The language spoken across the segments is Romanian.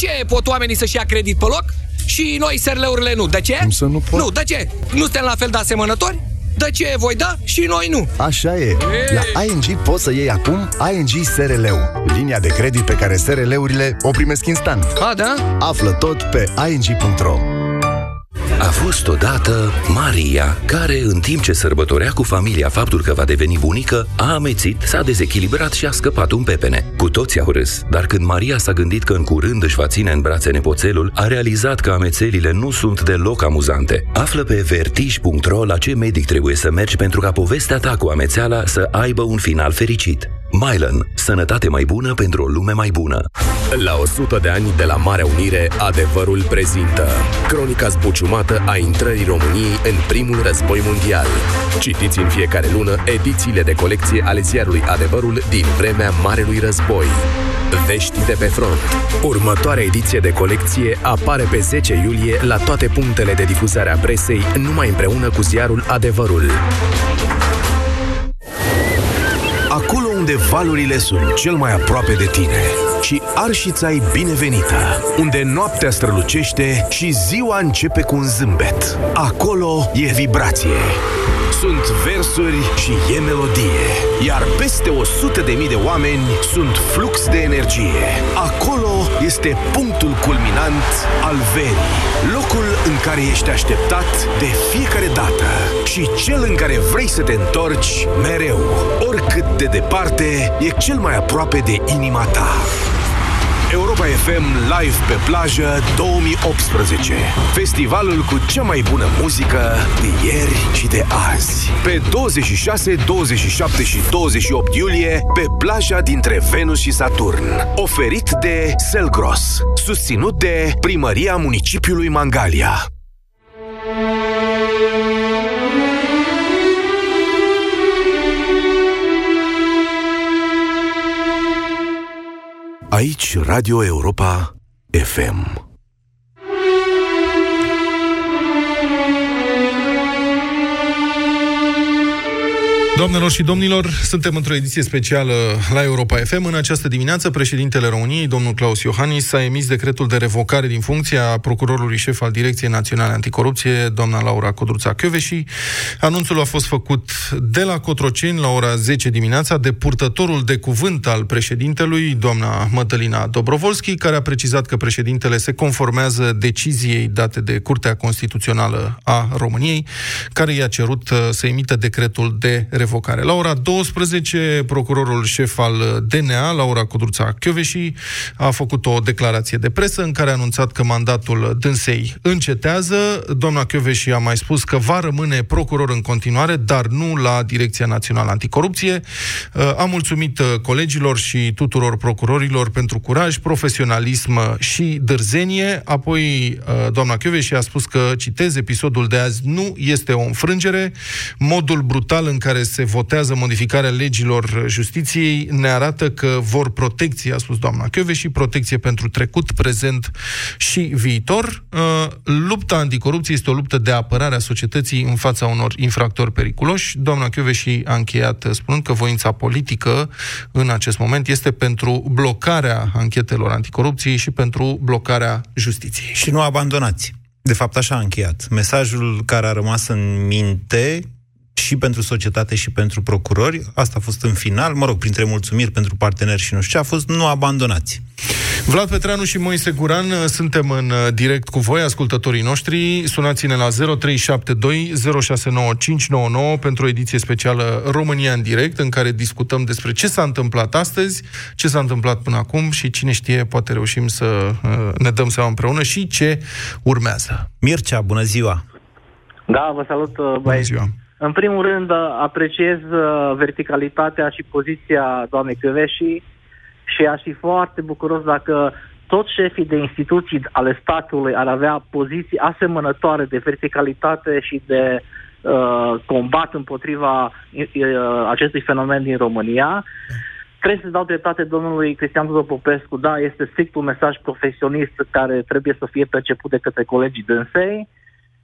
ce pot oamenii să-și ia credit pe loc și noi SRL-urile nu? De ce? Cum să nu pot? Nu, de ce? Nu suntem la fel de asemănători? De ce voi da și noi nu? Așa e. La ING poți să iei acum ING SRL-ul, linia de credit pe care SRL-urile o primesc instant. A, da? Află tot pe ing.ro. A fost odată Maria, care, în timp ce sărbătorea cu familia faptul că va deveni bunică, a amețit, s-a dezechilibrat și a scăpat un pepene. Cu toții au râs, dar când Maria s-a gândit că în curând își va ține în brațe nepoțelul, a realizat că amețelile nu sunt deloc amuzante. Află pe vertij.ro la ce medic trebuie să mergi pentru ca povestea ta cu amețeala să aibă un final fericit. Mylan. Sănătate mai bună pentru o lume mai bună. La 100 de ani de la Marea Unire, adevărul prezintă cronica zbuciumată a intrării României în primul război mondial. Citiți în fiecare lună edițiile de colecție ale ziarului Adevărul din vremea Marelui Război. Vești de pe front. Următoarea ediție de colecție apare pe 10 iulie la toate punctele de difuzare a presei, numai împreună cu ziarul Adevărul. Acolo unde valurile sunt cel mai aproape de tine și arșița e binevenită, unde noaptea strălucește și ziua începe cu un zâmbet. Acolo e vibrație. Sunt versuri și e melodie, iar peste 100 de mii de oameni sunt flux de energie. Acolo este punctul culminant al verii, locul în care ești așteptat de fiecare dată și cel în care vrei să te întorci mereu, oricât de departe e cel mai aproape de inima ta. Europa FM Live pe plajă 2018. Festivalul cu cea mai bună muzică de ieri și de azi. Pe 26, 27 și 28 iulie pe plaja dintre Venus și Saturn. Oferit de Selgros. Susținut de Primăria Municipiului Mangalia. Aici Radio Europa FM. Doamnelor și domnilor, suntem într-o ediție specială la Europa FM. În această dimineață, președintele României, domnul Claus Iohannis, a emis decretul de revocare din funcția procurorului șef al Direcției Naționale Anticorupție, doamna Laura Codruța și Anunțul a fost făcut de la Cotroceni la ora 10 dimineața de purtătorul de cuvânt al președintelui, doamna Mădălina Dobrovolski, care a precizat că președintele se conformează deciziei date de Curtea Constituțională a României, care i-a cerut uh, să emită decretul de revocare revocare. La ora 12, procurorul șef al DNA, Laura Codruța Chioveși, a făcut o declarație de presă în care a anunțat că mandatul dânsei încetează. Doamna Chioveși a mai spus că va rămâne procuror în continuare, dar nu la Direcția Națională Anticorupție. A mulțumit colegilor și tuturor procurorilor pentru curaj, profesionalism și dârzenie. Apoi, doamna Chioveși a spus că, citez, episodul de azi nu este o înfrângere. Modul brutal în care se se votează modificarea legilor justiției ne arată că vor protecție, a spus doamna Chioveș, și protecție pentru trecut, prezent și viitor. Uh, lupta anticorupție este o luptă de apărare a societății în fața unor infractori periculoși. Doamna Chioveș și a încheiat spunând că voința politică în acest moment este pentru blocarea anchetelor anticorupției și pentru blocarea justiției. Și nu abandonați. De fapt, așa a încheiat. Mesajul care a rămas în minte și pentru societate și pentru procurori. Asta a fost în final, mă rog, printre mulțumiri pentru parteneri și nu știu ce, a fost nu abandonați. Vlad Petreanu și Moise Guran, suntem în uh, direct cu voi, ascultătorii noștri. Sunați-ne la 0372 069599 pentru o ediție specială România în direct, în care discutăm despre ce s-a întâmplat astăzi, ce s-a întâmplat până acum și cine știe, poate reușim să uh, ne dăm seama împreună și ce urmează. Mircea, bună ziua! Da, vă salut, uh, băieți. Bună ziua! În primul rând, apreciez uh, verticalitatea și poziția doamnei Căveși și aș fi foarte bucuros dacă toți șefii de instituții ale statului ar avea poziții asemănătoare de verticalitate și de uh, combat împotriva uh, acestui fenomen din România. Trebuie să dau dreptate domnului Cristian Tudor Popescu, da, este strict un mesaj profesionist care trebuie să fie perceput de către colegii dânsei.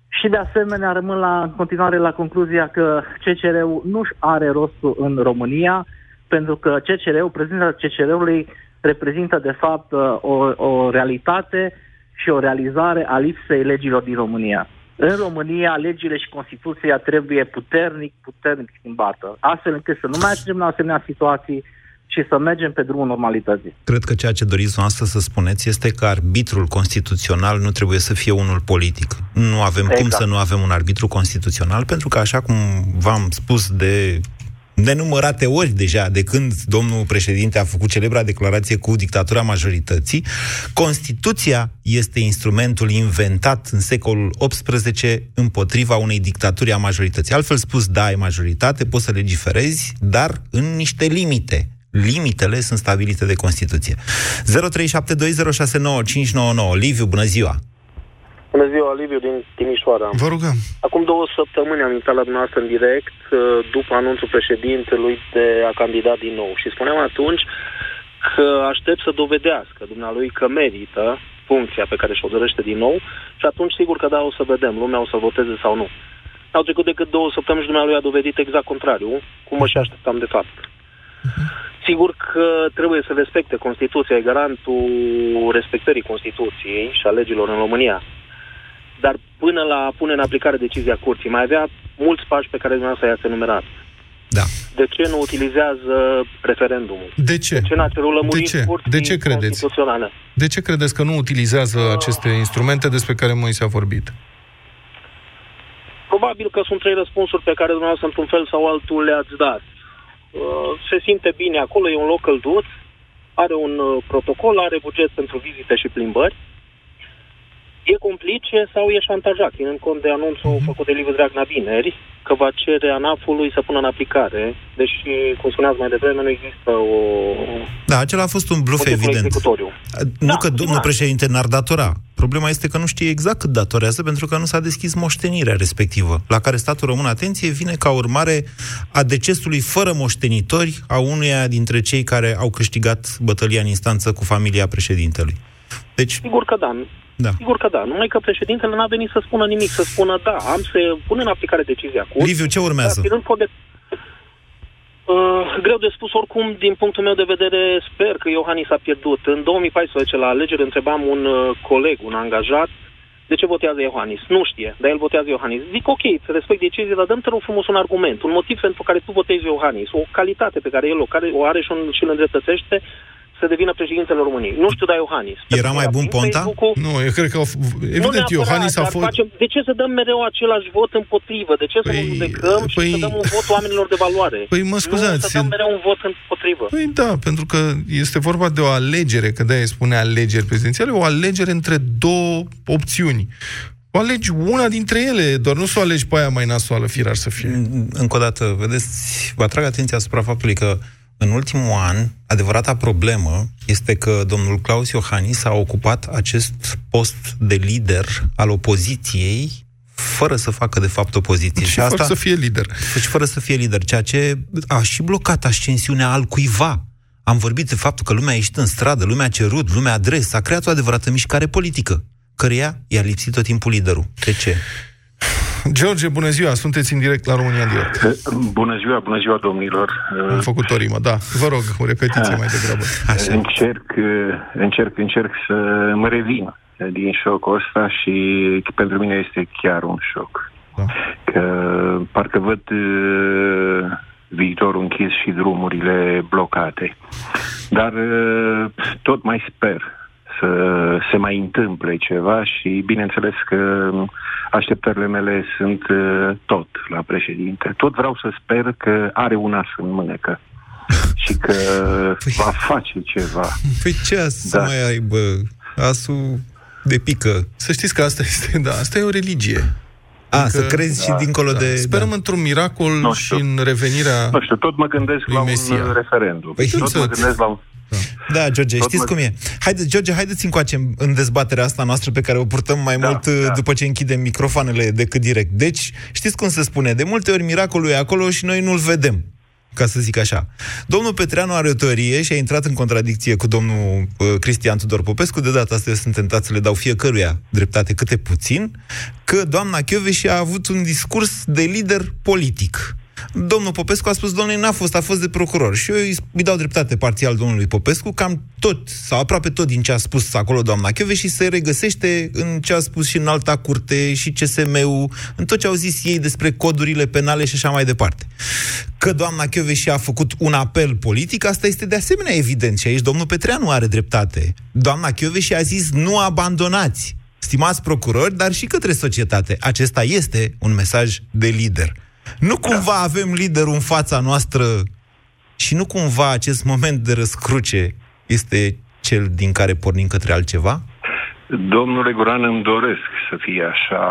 Și de asemenea rămân la, în continuare la concluzia că CCR-ul nu are rostul în România, pentru că CCR-ul, prezența CCR-ului reprezintă de fapt o, o realitate și o realizare a lipsei legilor din România. În România, legile și Constituția trebuie puternic, puternic schimbată, astfel încât să nu mai ajungem la asemenea situații și să mergem pe drumul normalității. Cred că ceea ce doriți noastră să spuneți este că arbitrul constituțional nu trebuie să fie unul politic. Nu avem exact. cum să nu avem un arbitru constituțional, pentru că, așa cum v-am spus de nenumărate ori deja de când domnul președinte a făcut celebra declarație cu dictatura majorității, Constituția este instrumentul inventat în secolul XVIII împotriva unei dictaturi a majorității. Altfel spus, da, ai majoritate, poți să legiferezi, dar în niște limite. Limitele sunt stabilite de Constituție. 0372069599. Liviu, bună ziua! Bună ziua, Liviu din Timișoara. Vă rugăm. Acum două săptămâni am intrat la dumneavoastră în direct uh, după anunțul președintelui de a candidat din nou și spuneam atunci că aștept să dovedească dumnealui că merită funcția pe care și-o dorește din nou și atunci sigur că da, o să vedem, lumea o să voteze sau nu. Au trecut decât două săptămâni și dumnealui a dovedit exact contrariu, cum mă și așteptam de fapt. Sigur că trebuie să respecte Constituția, e garantul respectării Constituției și a legilor în România dar până la pune în aplicare decizia curții, mai avea mulți pași pe care dumneavoastră i-ați enumerat. Da. De ce nu utilizează referendumul? De ce? De ce n-a cerut de ce? De ce credeți? De ce credeți că nu utilizează uh... aceste instrumente despre care mai s-a vorbit? Probabil că sunt trei răspunsuri pe care dumneavoastră într-un fel sau altul le-ați dat. Uh, se simte bine acolo, e un loc călduț, are un uh, protocol, are buget pentru vizite și plimbări, e complice sau e șantajat, ținând cont de anunțul uh-huh. făcut de Liviu Dragnea vineri, că va cere ANAF-ului să pună în aplicare, deși, cum spuneați mai devreme, nu există o... Da, acela a fost un bluf evident. Executoriu. Nu da, că domnul președinte n-ar datora. Problema este că nu știe exact cât datorează, pentru că nu s-a deschis moștenirea respectivă, la care statul român, atenție, vine ca urmare a decesului fără moștenitori a unuia dintre cei care au câștigat bătălia în instanță cu familia președintelui. Deci... Sigur că da. Da. Sigur că da. Numai că președintele n-a venit să spună nimic, să spună da, am să pun în aplicare decizia cu. Liviu, ce urmează? Dar, de... Uh, greu de spus oricum, din punctul meu de vedere, sper că Iohannis a pierdut. În 2014, la alegeri, întrebam un uh, coleg, un angajat, de ce votează Iohannis? Nu știe, dar el votează Iohannis. Zic, ok, să respect decizia, dar dăm-te rog frumos un argument, un motiv pentru care tu votezi Iohannis, o calitate pe care el o, care o are și, un, și îl îndreptățește, să devină președintele României. Nu știu, dar Iohannis. Era mai bun Ponta? Nu, eu cred că, evident, Iohannis a fost... Facem, de ce să dăm mereu același vot împotrivă? De ce păi, să nu judecăm păi, și să dăm un vot oamenilor de valoare? Păi mă scuzați. Nu să dăm mereu un vot împotrivă. Păi da, pentru că este vorba de o alegere, că de-aia spune alegeri prezidențiale, o alegere între două opțiuni. O alegi una dintre ele, doar nu să o alegi pe aia mai nasoală, firar să fie. Încă o dată, vedeți, vă atrag atenția asupra faptului că în ultimul an, adevărata problemă este că domnul Claus Iohannis a ocupat acest post de lider al opoziției fără să facă de fapt opoziție. Și, și asta, fără să fie lider. Și fără să fie lider, ceea ce a și blocat ascensiunea al cuiva. Am vorbit de faptul că lumea a ieșit în stradă, lumea a cerut, lumea a adres, a creat o adevărată mișcare politică, căreia i-a lipsit tot timpul liderul. De ce? George, bună ziua, sunteți în direct la România în direct. Eh, bună ziua, bună ziua, domnilor. Am făcut o rimă, da. Vă rog, o repetiție mai degrabă. Așa. Încerc, eh, încerc, încerc să mă revin din șocul ăsta și pentru mine este chiar un șoc. Da. Că parcă văd eh, viitorul închis și drumurile blocate. Dar tot mai sper să se mai întâmple ceva și bineînțeles că așteptările mele sunt uh, tot la președinte. Tot vreau să sper că are un as în mânecă și că păi... va face ceva. Păi ce as da. să mai aibă? Asul de pică. Să știți că asta este, da, asta e o religie. A, adică, să crezi da, și dincolo da. de... Sperăm da. într-un miracol nu știu. și în revenirea Nu știu, tot mă gândesc la Mesia. un referendum. Păi tot mă gândesc la un da, da George, Tot știți mă... cum e. Haide, George, haideți încoace în dezbaterea asta noastră pe care o purtăm mai da, mult da. Uh, după ce închidem microfoanele decât direct. Deci, știți cum se spune, de multe ori miracolul e acolo și noi nu-l vedem ca să zic așa. Domnul Petreanu are o teorie și a intrat în contradicție cu domnul uh, Cristian Tudor Popescu, de data asta eu sunt tentat să le dau fiecăruia dreptate câte puțin, că doamna Chioveși a avut un discurs de lider politic. Domnul Popescu a spus, domnule, n-a fost, a fost de procuror. Și eu îi, îi dau dreptate parțial domnului Popescu, cam tot, sau aproape tot din ce a spus acolo doamna Chioveș și se regăsește în ce a spus și în alta curte și CSM-ul, în tot ce au zis ei despre codurile penale și așa mai departe. Că doamna și a făcut un apel politic, asta este de asemenea evident și aici domnul Petreanu are dreptate. Doamna și a zis nu abandonați stimați procurori, dar și către societate. Acesta este un mesaj de lider. Nu cumva avem liderul în fața noastră și nu cumva acest moment de răscruce este cel din care pornim către altceva? Domnule Guran, îmi doresc să fie așa.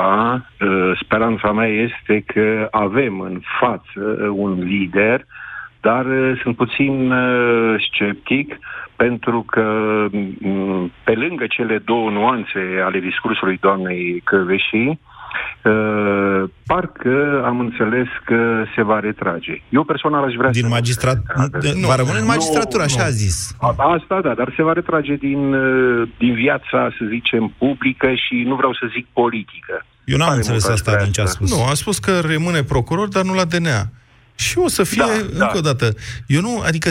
Uh, speranța mea este că avem în față un lider, dar uh, sunt puțin uh, sceptic pentru că mm, pe lângă cele două nuanțe ale discursului doamnei Căveșii, Uh, parcă am înțeles că se va retrage. Eu personal aș vrea din să... Magistrat... Nu, va rămâne în magistratură, așa nu. a zis. Asta, da, dar se va retrage din, uh, din viața, să zicem, publică și nu vreau să zic politică. Eu n-am înțeles asta din ce a spus. Nu, a spus că rămâne procuror, dar nu la DNA. Și o să fie, da, încă da. o dată, eu nu, adică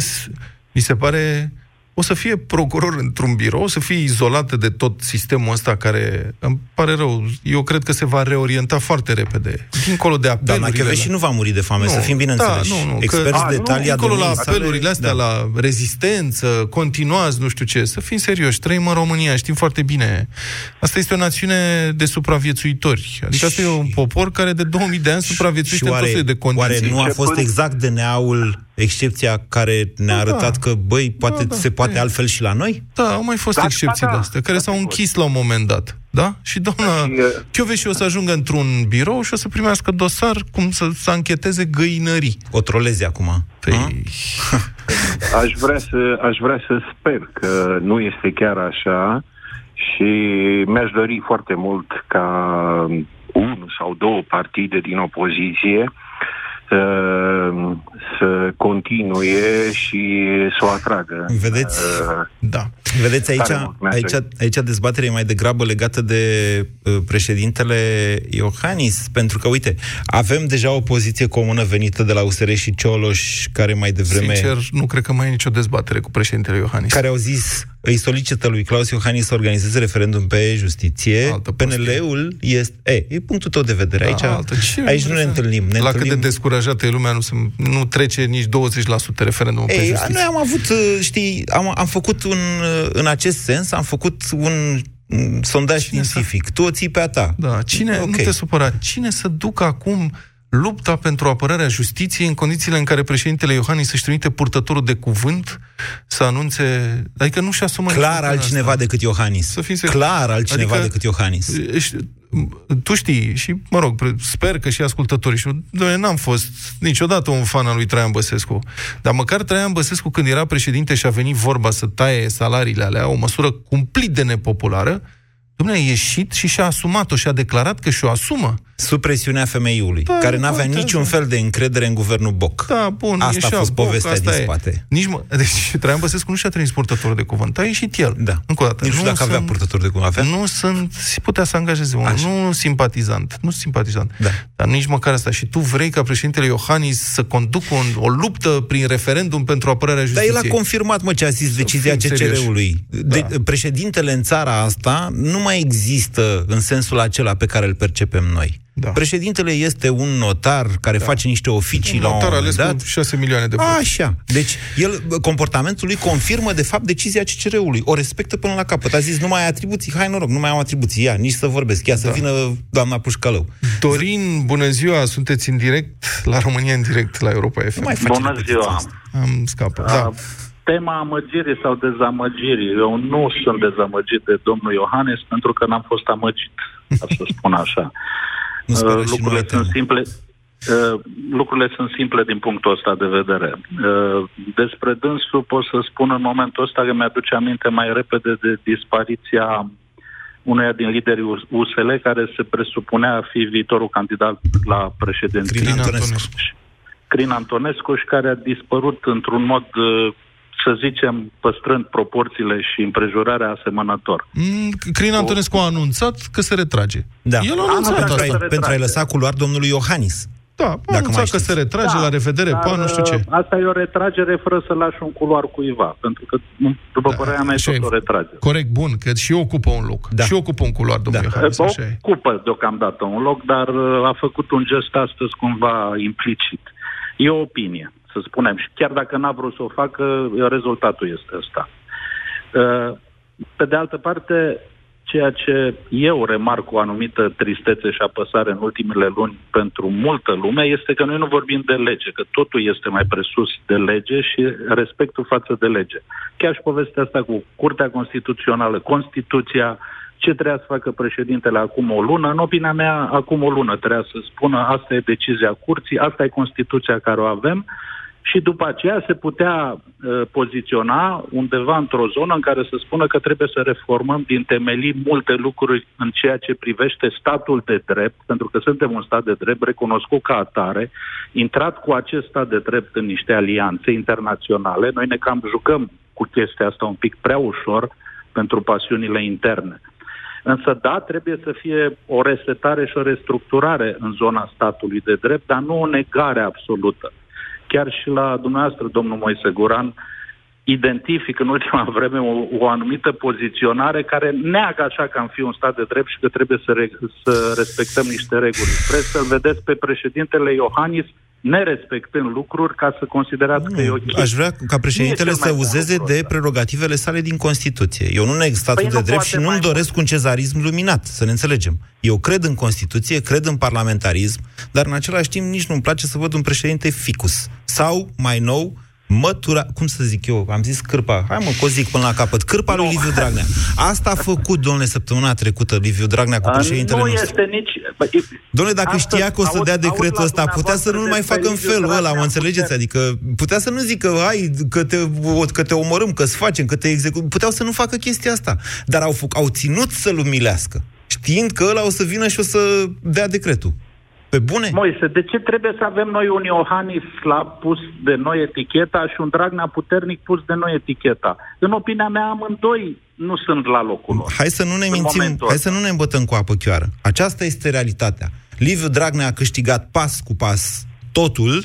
mi se pare o să fie procuror într-un birou, o să fie izolată de tot sistemul ăsta care, îmi pare rău, eu cred că se va reorienta foarte repede. Dincolo de apelurile... Doamna și nu va muri de foame, nu, să fim bine da, Nu, nu, Experți că, de talia Dincolo la apelurile astea, da. la rezistență, continuați, nu știu ce, să fim serioși, trăim în România, știm foarte bine. Asta este o națiune de supraviețuitori. Adică asta e un popor care de 2000 de ani supraviețuiește în tot de condiții. Oare nu a fost exact de neaul excepția care ne-a da, arătat că, băi, poate da, da, se poate e. altfel și la noi? Da, au mai fost da, excepții da, de astea, care s-au închis la un moment dat. Da? Și doamna și o să ajungă într-un birou și o să primească dosar cum să, să încheteze găinării. O trolezi acum. Păi... Aș vrea, să, aș vrea să sper că nu este chiar așa și mi-aș dori foarte mult ca unul sau două partide din opoziție să, să continue și să o atragă. Vedeți? Uh, da. Vedeți, aici, aici, aici dezbaterea e mai degrabă legată de uh, președintele Iohannis, pentru că, uite, avem deja o poziție comună venită de la USR și Cioloș, care mai devreme... Sincer, nu cred că mai e nicio dezbatere cu președintele Iohannis. Care au zis, îi solicită lui Claus Iohannis să organizeze referendum pe justiție. PNL-ul este... E, e punctul tău de vedere. Da, aici, altă. aici nu ne întâlnim. Ne la întâlnim... cât de descurajată e lumea, nu, se, nu trece nici 20% referendum pe justiție. Noi am avut, uh, știi, am, am făcut un, uh, în acest sens, am făcut un sondaj Cine științific. Să... Tu o ții pe a ta. Da. Cine, okay. nu te supăra, cine să ducă acum lupta pentru apărarea justiției în condițiile în care președintele Iohannis își trimite purtătorul de cuvânt să anunțe... Adică nu și asumă... Clar altcineva asta. decât Iohannis. Să fii Clar altcineva adică, decât Iohannis. Tu știi, și mă rog, sper că și ascultătorii și noi n-am fost niciodată un fan al lui Traian Băsescu, dar măcar Traian Băsescu când era președinte și a venit vorba să taie salariile alea, o măsură cumplit de nepopulară, Domnule, a ieșit și și-a asumat-o și a declarat că și-o asumă. Sub presiunea femeiului, da, care n-avea niciun fel de încredere în guvernul Boc. Da, bun, Asta a fost Boc, povestea din spate. Nici mă, deci Traian Băsescu nu și-a trimis purtătorul de cuvânt, a ieșit el. Da. Încă o dată. Nici nu știu dacă sunt, avea purtător de cuvânt. Avea? Nu sunt, si putea să angajeze unul, nu simpatizant, nu simpatizant. Da. Dar nici măcar asta. Și tu vrei ca președintele Iohannis să conducă un, o luptă prin referendum pentru apărarea justiției. Dar el a confirmat, mă, ce a zis decizia CCR-ului. Da. De, președintele în țara asta nu mai există în sensul acela pe care îl percepem noi. Da. Președintele este un notar care da. face niște oficii un la un notar moment dat. Cu 6 milioane de voti. Așa. Deci, el, comportamentul lui confirmă, de fapt, decizia CCR-ului. O respectă până la capăt. A zis, nu mai ai atribuții, hai noroc, nu mai am atribuții. Ia, nici să vorbesc, ia da. să vină doamna Pușcălău. Dorin, bună ziua, sunteți în direct, la România în direct, la Europa FM. Nu mai bună ziua. Am scăpat, da tema amăgirii sau dezamăgirii. Eu nu sunt dezamăgit de domnul Iohannis pentru că n-am fost amăgit, ca să spun așa. Uh, lucrurile sunt simple. Uh, lucrurile sunt simple din punctul ăsta de vedere. Uh, despre dânsul pot să spun în momentul ăsta că mi-aduce aminte mai repede de dispariția uneia din liderii USL care se presupunea a fi viitorul candidat la președinție. Crin Antonescu. Crin Antonescu și care a dispărut într-un mod uh, să zicem, păstrând proporțiile și împrejurarea asemănător. Mm, Crin Antonescu a anunțat că se retrage. Da. El a anunțat, a anunțat asta. Pentru, pentru a-i lăsa culoar domnului Iohannis. Da, a Dacă mai anunțat că știți. se retrage, Da, la revedere, dar, pa, nu știu ce. uh, Asta e o retragere fără să lași un culoar cuiva, pentru că, după Da, părerea mea, e așa tot e. o retragere. Corect, bun, că și ocupă un loc. Da. Și ocupă un culoar, domnul Da. Iohannis, așa e. Ocupă deocamdată un loc, dar uh, a făcut un gest astăzi cumva implicit. E o opinie, să spunem. Și chiar dacă n-a vrut să o facă, rezultatul este ăsta. Uh, Pe de altă parte, ceea ce eu remarc cu o anumită tristețe și apăsare în ultimele luni pentru multă lume este că noi nu vorbim de lege, că totul este mai presus de lege și respectul față de lege. Chiar și povestea asta cu Curtea Constituțională, Constituția, ce trebuia să facă președintele acum o lună, în opinia mea, acum o lună trebuia să spună asta e decizia curții, asta e Constituția care o avem și după aceea se putea uh, poziționa undeva într-o zonă în care să spună că trebuie să reformăm din temelii multe lucruri în ceea ce privește statul de drept, pentru că suntem un stat de drept recunoscut ca atare, intrat cu acest stat de drept în niște alianțe internaționale. Noi ne cam jucăm cu chestia asta un pic prea ușor pentru pasiunile interne. Însă, da, trebuie să fie o resetare și o restructurare în zona statului de drept, dar nu o negare absolută. Chiar și la dumneavoastră, domnul Moise Guran, identific în ultima vreme o, o anumită poziționare care neagă așa că am fi un stat de drept și că trebuie să, re, să respectăm niște reguli. Vreți să-l vedeți pe președintele Iohannis nerespectând lucruri ca să considerați că e ok. Aș vrea ca președintele Nu e cel să mai bun uzeze lucru de ăsta. prerogativele sale din Constituție. Eu nu neg statul Păi de nu drept poate și nu-mi mai doresc un cezarism luminat, să ne înțelegem. Eu cred în Constituție, cred în parlamentarism, dar în același timp nici nu-mi place să văd un președinte ficus. Sau, mai nou, mătura, cum să zic eu, am zis cârpa, hai mă, că o zic până la capăt, cârpa lui Liviu Dragnea. Asta a făcut, domnule, săptămâna trecută Liviu Dragnea cu A, președintele nu nostru. este nici... Bă, Domnule, dacă Astăzi știa că o să aud- dea aud decretul la ăsta, putea să nu-l mai dumneavoastră facă în despre felul Liviu ăla, mă Dragnea înțelegeți? putere. Adică putea să nu zică, hai, că te, o- că te omorâm, că ți facem, că te execut. Puteau să nu facă chestia asta. Dar au, făc, au ținut să-l umilească, știind că ăla o să vină și o să dea decretul. Pe bune? Moise, de ce trebuie să avem noi un Iohannis slab pus de noi eticheta și un Dragnea puternic pus de noi eticheta? În opinia mea, amândoi nu sunt la locul lor. Hai să nu ne În mințim, momentul hai ăsta. să nu ne îmbătăm cu apă chioară. Aceasta este realitatea. Liviu Dragnea a câștigat pas cu pas totul,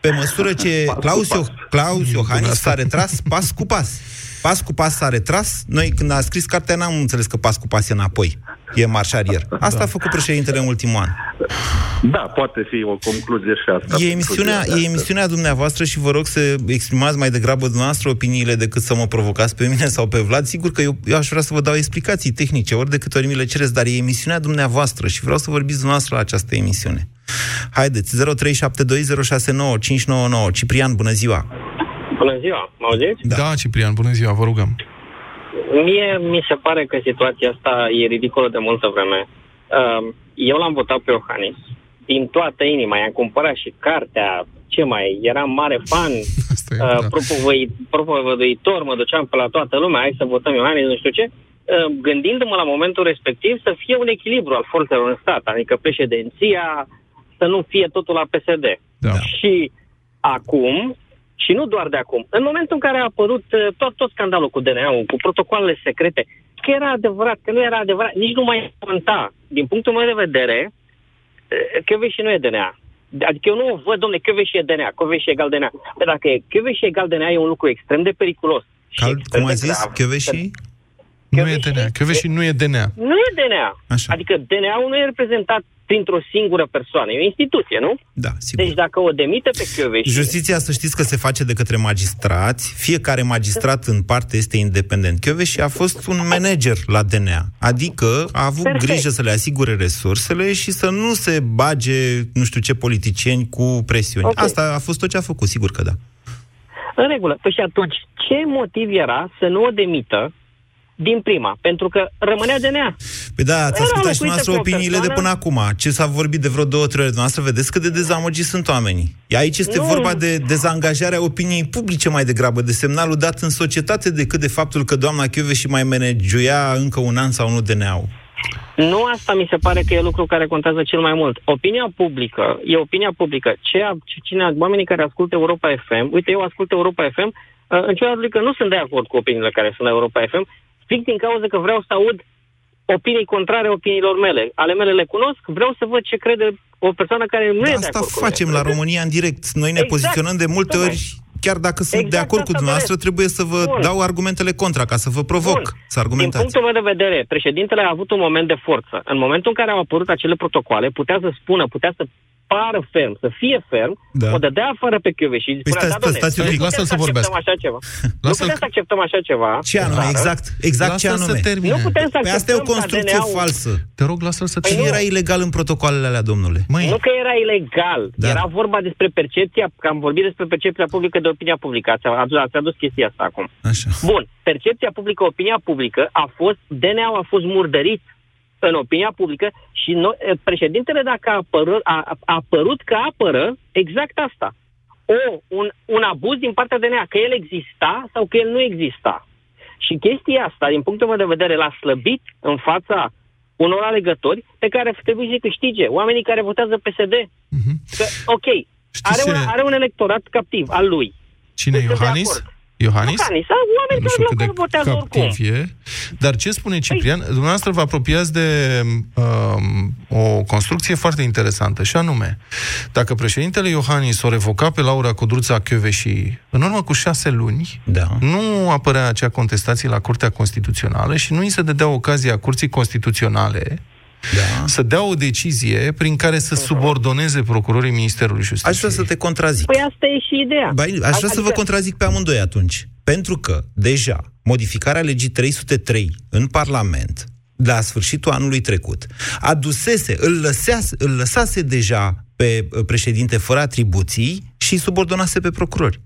pe măsură ce Pas cu Claus, pas. Io- Claus Iohannis s-a retras pas cu pas. Pas cu pas s-a retras. Noi, când a scris cartea, n-am înțeles că pas cu pas e înapoi. E marșarier. Asta a făcut președintele în ultimul an. Da, poate fi o concluzie și asta. E emisiunea, e emisiunea dumneavoastră și vă rog să exprimați mai degrabă dumneavoastră opiniile decât să mă provocați pe mine sau pe Vlad. Sigur că eu, eu aș vrea să vă dau explicații tehnice, ori de câte ori mi le cereți, dar e emisiunea dumneavoastră și vreau să vorbiți dumneavoastră la această emisiune. Haideți, 0372069599. Ciprian, bună ziua! Bună ziua, mă auziți? Da. da, Ciprian, bună ziua, vă rugăm. Mie mi se pare că situația asta e ridicolă de multă vreme. Uh, Eu l-am votat pe Iohannis. Din toată inima, i-am cumpărat și cartea, ce mai, eram mare fan, Asta e, uh, da. propovăi- propovăduitor, mă duceam pe la toată lumea, hai să votăm Iohannis, nu știu ce, uh, gândindu-mă la momentul respectiv să fie un echilibru al forțelor în stat, adică președinția să nu fie totul la PSD. Da. Și acum, și nu doar de acum, în momentul în care a apărut uh, tot, tot scandalul cu DNA-ul, cu protocoalele secrete, că era adevărat, că nu era adevărat, nici nu mai conta. Din punctul meu de vedere, și nu e DNA. Adică eu nu văd, domne, și e DNA, și egal DNA. Păi dacă e și egal DNA e un lucru extrem de periculos. și Cal, extrem cum a de zis? grav. Chioveși? Nu e Chioveși- DNA. Chioveși nu e DNA. Nu e DNA. Așa. Adică DNA-ul nu e reprezentat printr-o singură persoană, e o instituție, nu? Da, sigur. Deci dacă o demite pe Chioveși... Justiția, să știți că se face de către magistrați. Fiecare magistrat în parte este independent. Chioveși a fost un manager la DNA. Adică a avut Perfect. grijă să le asigure resursele și să nu se bage nu știu ce politicieni cu presiuni. Ok. Asta a fost tot ce a făcut, sigur că da. În regulă. Păi și atunci, ce motiv era să nu o demită din prima? Pentru că rămânea DNA. Păi da, ați Era ascultat și locuită noastră cu o opiniile de persoană- până acum. Ce s-a vorbit de vreo două, trei ori de noastră, vedeți cât de dezamăgiți sunt oamenii. Aici este Nu. vorba de dezangajarea opiniei publice mai degrabă, de semnalul dat în societate decât de faptul că doamna și mai managuia încă un an sau nu DNA-ul. Nu asta mi se pare că e lucru care contează cel mai mult. Opinia publică, e opinia publică. Ce, ce- cine, oamenii care ascultă Europa FM, uite, eu ascult Europa FM, uh, în ciuda faptului că nu sunt de acord cu opiniile care sunt la Europa FM, strict din cauza că vreau să aud opinii contrare opiniilor mele. Ale mele le cunosc, vreau să văd ce crede o persoană care nu da, e de asta acord cu facem mine. la România în direct. Noi ne Exact. poziționăm de multe Tocmai. ori, chiar dacă sunt Exact de acord cu asta dumneavoastră, doresc. trebuie să vă Bun. dau argumentele contra, ca să vă provoc Bun. să argumentați. Din punctul meu de vedere, președintele a avut un moment de forță. În momentul în care au apărut acele protocoale, putea să spună, putea să pară ferm, să fie ferm, Da. o dădea afară pe Chiove și Păi stai- stai- stați un pic, nu putem lasă-l să acceptăm vorbească. Așa ceva. nu Lasă-l putem să acceptăm așa ceva. Ce anume, Dar, exact, exact ce Lasă-l să anume. termine. Nu putem să Pe asta e o acceptăm ca construcție DNA-ul falsă. Te rog, lasă-l să Păi Ce nu. era ilegal în protocoalele alea, domnule? Măi, Nu că era ilegal, Da. era vorba despre percepția, că am vorbit despre percepția publică de opinia publică. Ați adus, ați adus chestia asta acum. Așa. Bun, percepția publică, opinia publică a fost, DNA-ul a fost murdărit în opinia publică și noi, președintele, dacă a apărut, a, a apărut că apără exact asta. O, un, un abuz din partea DNA, că el exista sau că el nu exista. Și chestia asta, din punctul meu de vedere, l-a slăbit în fața unor alegători pe care trebuie să câștige. Oamenii care votează PSD. Că, ok, Știi are un, ce- are un electorat captiv al lui. cine e Sunt de Iohannis? Acord. Iohannis? Iohannis, sau oameni Nu știu care, cât de care votează oricum. Păi- captiv e. Dar ce spune Ciprian? Dumneavoastră vă apropiați de um, o construcție foarte interesantă, și anume, dacă președintele Iohannis o revoca pe Laura Codruța și în urmă cu șase luni, Da. nu apărea acea contestație la Curtea Constituțională și nu îi se dădea ocazia Curții Constituționale Da. să dea o decizie prin care să subordoneze procurorii Ministerului Justiției. Aș vrea să te contrazic. Păi asta e și ideea. Ba, aș vrea să vă Adică- contrazic pe amândoi atunci. Pentru că, deja, modificarea legii 303 în Parlament, la sfârșitul anului trecut, adusese, îl, lăsease, îl lăsase deja pe uh, președinte fără atribuții și îi subordonase pe procurori.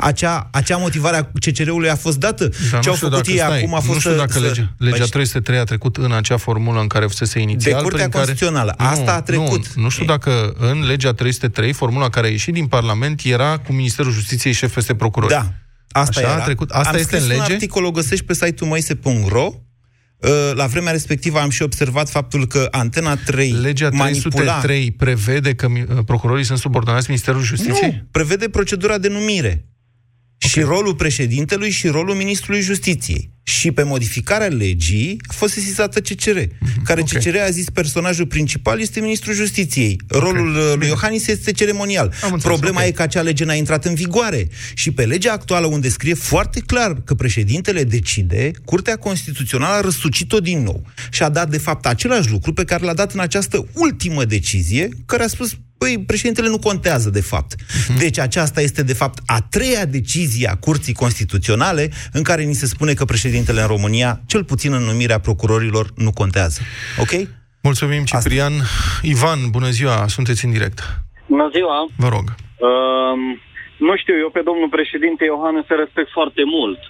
Acea, acea motivare a CCR-ului a fost dată. Dar Ce nu au știu făcut dacă, ei stai, acum a fost nu știu să- dacă să- legea, legea Păi, 303 a trecut în acea formulă în care fusese inițial. De Curtea prin care... Constituțională. Asta a trecut. Nu, nu știu dacă în legea 303, formula care a ieșit din Parlament era cu Ministerul Justiției șef peste procurori. Da. Asta Așa era. a trecut? Asta am este în scris un lege? articol, o găsești pe site-ul moise.ro. Uh, La vremea respectivă am și observat faptul că Antena 3 Legea manipula... 303 prevede că mi- procurorii sunt subordonați Ministerul Justiției? Nu, prevede procedura de numire. Okay. Și rolul președintelui și rolul ministrului justiției. Și pe modificarea legii a fost sesizată CCR, care ok. CCR a zis personajul principal este ministrul justiției. Rolul okay. lui Iohannis este ceremonial. înțeles, Problema ok. e că acea lege n-a intrat în vigoare. Și pe legea actuală, unde scrie foarte clar că președintele decide, Curtea Constituțională a răsucit-o din nou. Și a dat, de fapt, același lucru pe care l-a dat în această ultimă decizie, care a spus Păi, președintele nu contează, de fapt. Mhm. Deci aceasta este, de fapt, a treia decizie a Curții Constituționale în care ni se spune că președintele în România, cel puțin în numirea procurorilor, nu contează. Ok? Mulțumim, Ciprian. Ivan, bună ziua, sunteți în direct. Bună ziua! Vă rog. Um, nu știu, eu pe domnul președinte Iohannis se respect foarte mult.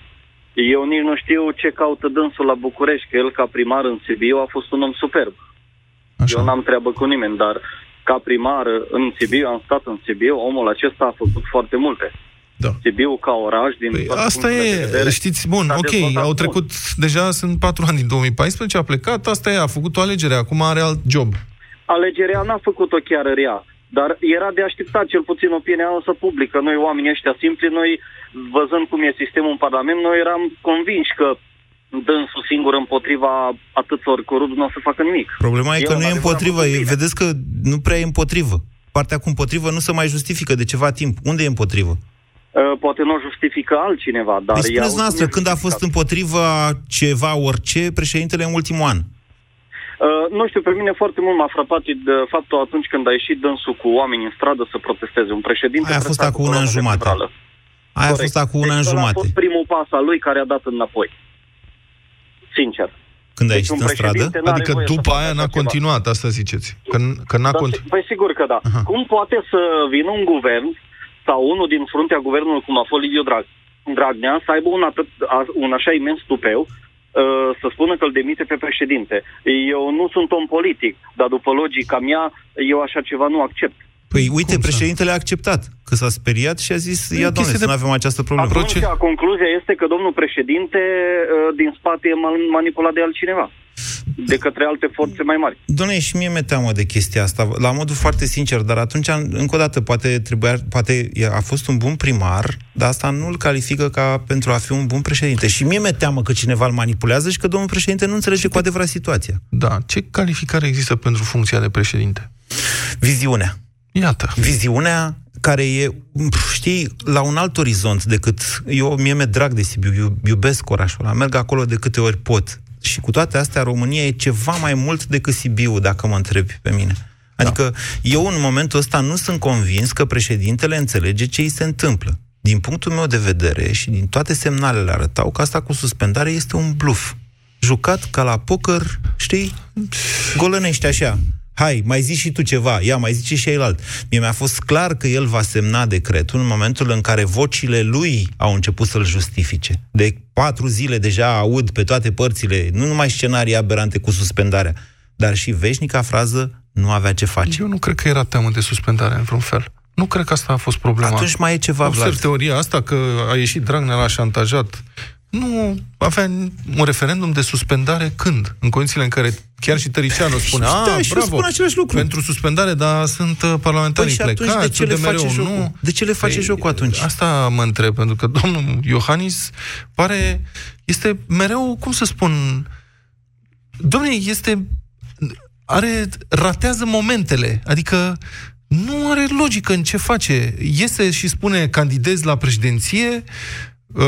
Eu nici nu știu ce caută dânsul la București, că el ca primar în Sibiu a fost un om superb. Așa. Eu n-am treabă cu nimeni, dar ca primar în Sibiu, am stat în Sibiu, omul acesta a făcut foarte multe. Da. Sibiu ca oraș, din Păi toate asta punctele de e, vedere, știți, bun, s-a ok, dezvoltat au mult. trecut, deja sunt patru ani din 2014, a plecat, asta e, a făcut o alegere, acum are alt job. Alegerea n-a făcut-o chiar rea, dar era de așteptat cel puțin opinia noastră publică. Noi, oamenii ăștia simpli, noi, văzând cum e sistemul în Parlament, noi eram convinși că dânsul singur împotriva atâților corupți nu o să facă nimic. Problema e El, că nu în e adevăr, a împotrivă. făcut E, bine. vedeți că nu prea e împotrivă. Partea cu împotrivă nu se mai justifică de ceva timp. Unde e împotrivă? Uh, Poate nu o justifică altcineva, dar... Păi ea spuneți oricum noastră, e când a fost justificat. împotrivă ceva, orice, președintele în ultimul an? Uh, nu știu, pe mine foarte mult m-a frapat de faptul atunci când a ieșit dânsul cu oameni în stradă să protesteze. Un președinte... Aia a fost presat acum cu un an coroana jumate. vertebrală. Aia a Corect. fost acum un Deci an ăla a jumate. fost primul pas al lui care a dat înapoi. Sincer. Când a Deci ieșit un în stradă? președinte n-are Adică voie să după facă aia așa n-a ceva. continuat, asta ziceți. Că, n- că n-a Da, continuat. Păi sigur că da. Aha. Cum poate să vină un guvern sau unul din fruntea guvernului, cum a fost Liviu Drag, Dragnea, să aibă un, atât, a- un așa imens tupeu uh, să spună că îl demite pe președinte. Eu nu sunt om politic, dar după logica mea, eu așa ceva nu accept. Păi uite, Cum să? președintele a acceptat că s-a speriat și a zis, E ia o doamne, chestie să de nu avem această problemă. Aproce- Concluzia, concluzia este că domnul președinte uh, din spate e mal- manipulat de altcineva, de către alte forțe mai mari. Doamne, și mie mi-e teamă de chestia asta, la modul foarte sincer, dar atunci, încă o dată, poate, trebuia, poate e- a fost un bun primar, dar asta nu îl califică ca pentru a fi un bun președinte. Și mie mi-e teamă că cineva îl manipulează și că domnul președinte nu înțelege cu adevărat situația. Da, ce calificare există pentru funcția de președinte? Viziunea. Iată. Viziunea care e, știi, la un alt orizont decât... Eu, mie mi-e drag de Sibiu, iubesc orașul ăla, merg acolo de câte ori pot. Și cu toate astea, România e ceva mai mult decât Sibiu, dacă mă întrebi pe mine. Adică da. eu în momentul ăsta nu sunt convins că președintele înțelege ce îi se întâmplă. Din punctul meu de vedere și din toate semnalele arătau că asta cu suspendare este un bluff. Jucat ca la poker, știi, golănește așa. Hai, mai zici și tu ceva, ia, mai zici și celălalt. Mie mi-a fost clar că el va semna decretul în momentul în care vocile lui au început să-l justifice. De patru zile deja aud pe toate părțile, nu numai scenarii aberante cu suspendarea, dar și veșnica frază, nu avea ce face. Eu nu cred că era teamă de suspendare în vreun fel. Nu cred că asta a fost problema. Atunci mai e ceva, Observ Vlad. teoria asta că a ieșit Dragnea la șantajat. Nu avea un referendum de suspendare când? În condițiile în care chiar și Tăricianu spune, Și a, da, și eu bravo, spun același lucru. pentru suspendare, dar sunt uh, parlamentarii Păi și atunci plecați, de ce le UDMR-ul face jocul? nu. De ce le face Păi, jocul atunci? Asta mă întreb, pentru că domnul Iohannis pare, este mereu, cum să spun, domnule, este, are, ratează momentele, adică nu are logică în ce face. Iese și spune candidez la președinție, uh,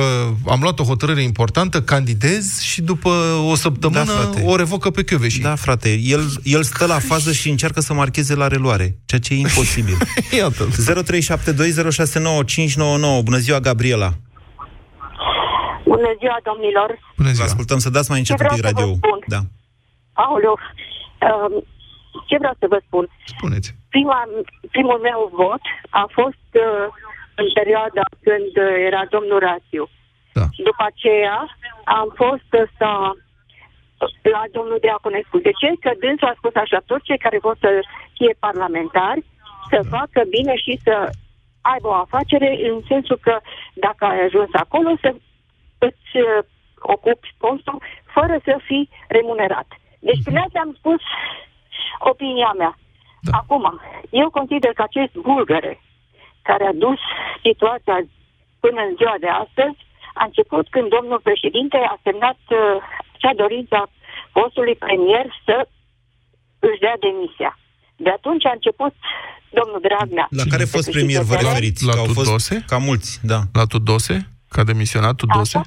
am luat o hotărâre importantă, candidez și după o săptămână Da, frate. o revocă pe Chioveși. Da, frate, el, el stă la fază și încearcă să marcheze la reluare, ceea ce e imposibil. Iată. 0372069599. Bună ziua, Gabriela. Bună ziua, domnilor! Bună Vă ascultăm să dați mai încet Ce un vreau pic să vă radio. spun? Da. Aoleu, um, ce vreau să vă spun? Spuneți. Prima, primul meu vot a fost uh, în perioada când uh, era domnul Rațiu. Da. Și după aceea am fost ăsta la domnul Deaconescu. De ce? Că dânsul a spus așa, toți cei care vor să fie parlamentari, să Da. facă bine și să aibă o afacere în sensul că dacă ai ajuns acolo să îți uh, ocupi postul fără să fii remunerat. Deci Mhm. prin asta am spus opinia mea. Da. Acum, eu consider că acest bulgăre care a dus situația până în ziua de astăzi a început când domnul președinte a semnat uh, acea dorință a postului premier să își dea demisia. De atunci a început domnul Dragnea. La care a fost premier, vă referiți? La Că au fost Tudose? ca mulți, da. La Tudose? Că a demisionat Tudose?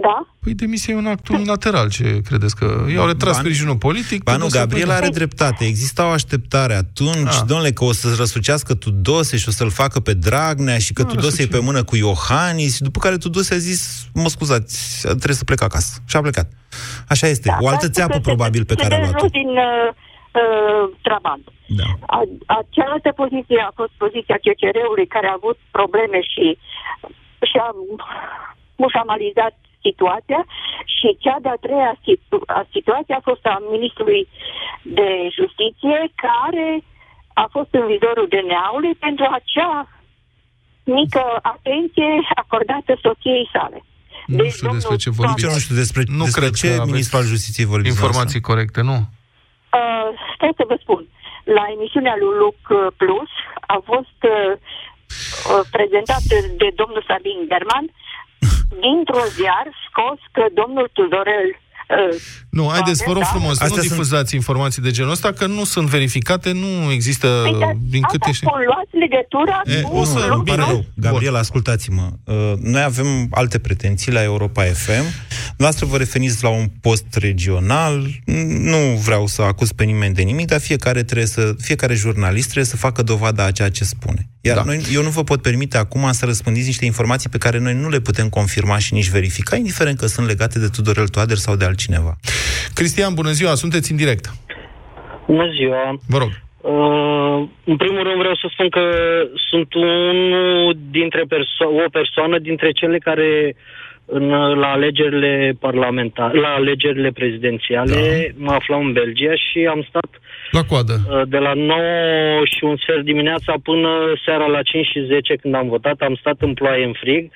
Da? Păi demisia e un act unilateral, ce credeți că... I-au retras Ba nu- sprijinul politic... Ba nu, Tudose Gabriela pleca. are dreptate. Exista o așteptare atunci, Ah. domnule, că o să răsucească Tudose și o să-l facă pe Dragnea și că Nu, Tudose e răsuce. pe mână cu Iohannis, după care Tudose a zis, mă scuzați, trebuie să plec acasă. Și a plecat. Așa este. o altă Dar țeapă, se- probabil, pe se care a dă luat-o. jos din uh, uh, Trabant. Da. A, această poziție a fost poziția CCR-ului care a avut probleme și, și a mușamalizat situația și cea de-a treia situ- a situație a fost a ministrului de justiție care a fost în vizorul DNA-ului pentru acea mică atenție acordată soției sale. Nu știu despre ce vorbiți. Nici eu nu știu despre, Nu despre cred ce că aveți ministru al justiției vorbiți. Informații corecte, nu? Uh, stai să vă spun. La emisiunea lui Luc uh, Plus a fost uh, uh, prezentat de domnul Sabin German dintr-un ziar scos că domnul Tudorel uh, Nu, haideți, vă rog da? frumos, Astea nu sunt- difuzați informații de genul ăsta, că nu sunt verificate, nu există, Păi, dar din asta câte știu... spun, luați legătura E, cu o să- Luc Îmi pare Plus. rău. Gabriela, ascultați-mă. Uh, Noi avem alte pretenții la Europa FM. Noastră vă referiți la un post regional. Nu vreau să acuz pe nimeni de nimic, dar fiecare, trebuie să, fiecare jurnalist trebuie să facă dovada a ceea ce spune. Iar Da. da. noi, eu nu vă pot permite acum să răspândiți niște informații pe care noi nu le putem confirma și nici verifica, indiferent că sunt legate de Tudorel Toader sau de altcineva. Cristian, bună ziua, sunteți în direct. Bună ziua! Vă rog. Uh, în primul rând vreau să spun că sunt unul dintre perso- o persoană dintre cele care în, la alegerile parlamentare, la alegerile prezidențiale da. mă aflam în Belgia și am stat La coadă. uh, de la 9 și un sfert dimineața până seara la 5 și 10 când am votat, am stat în ploaie în frig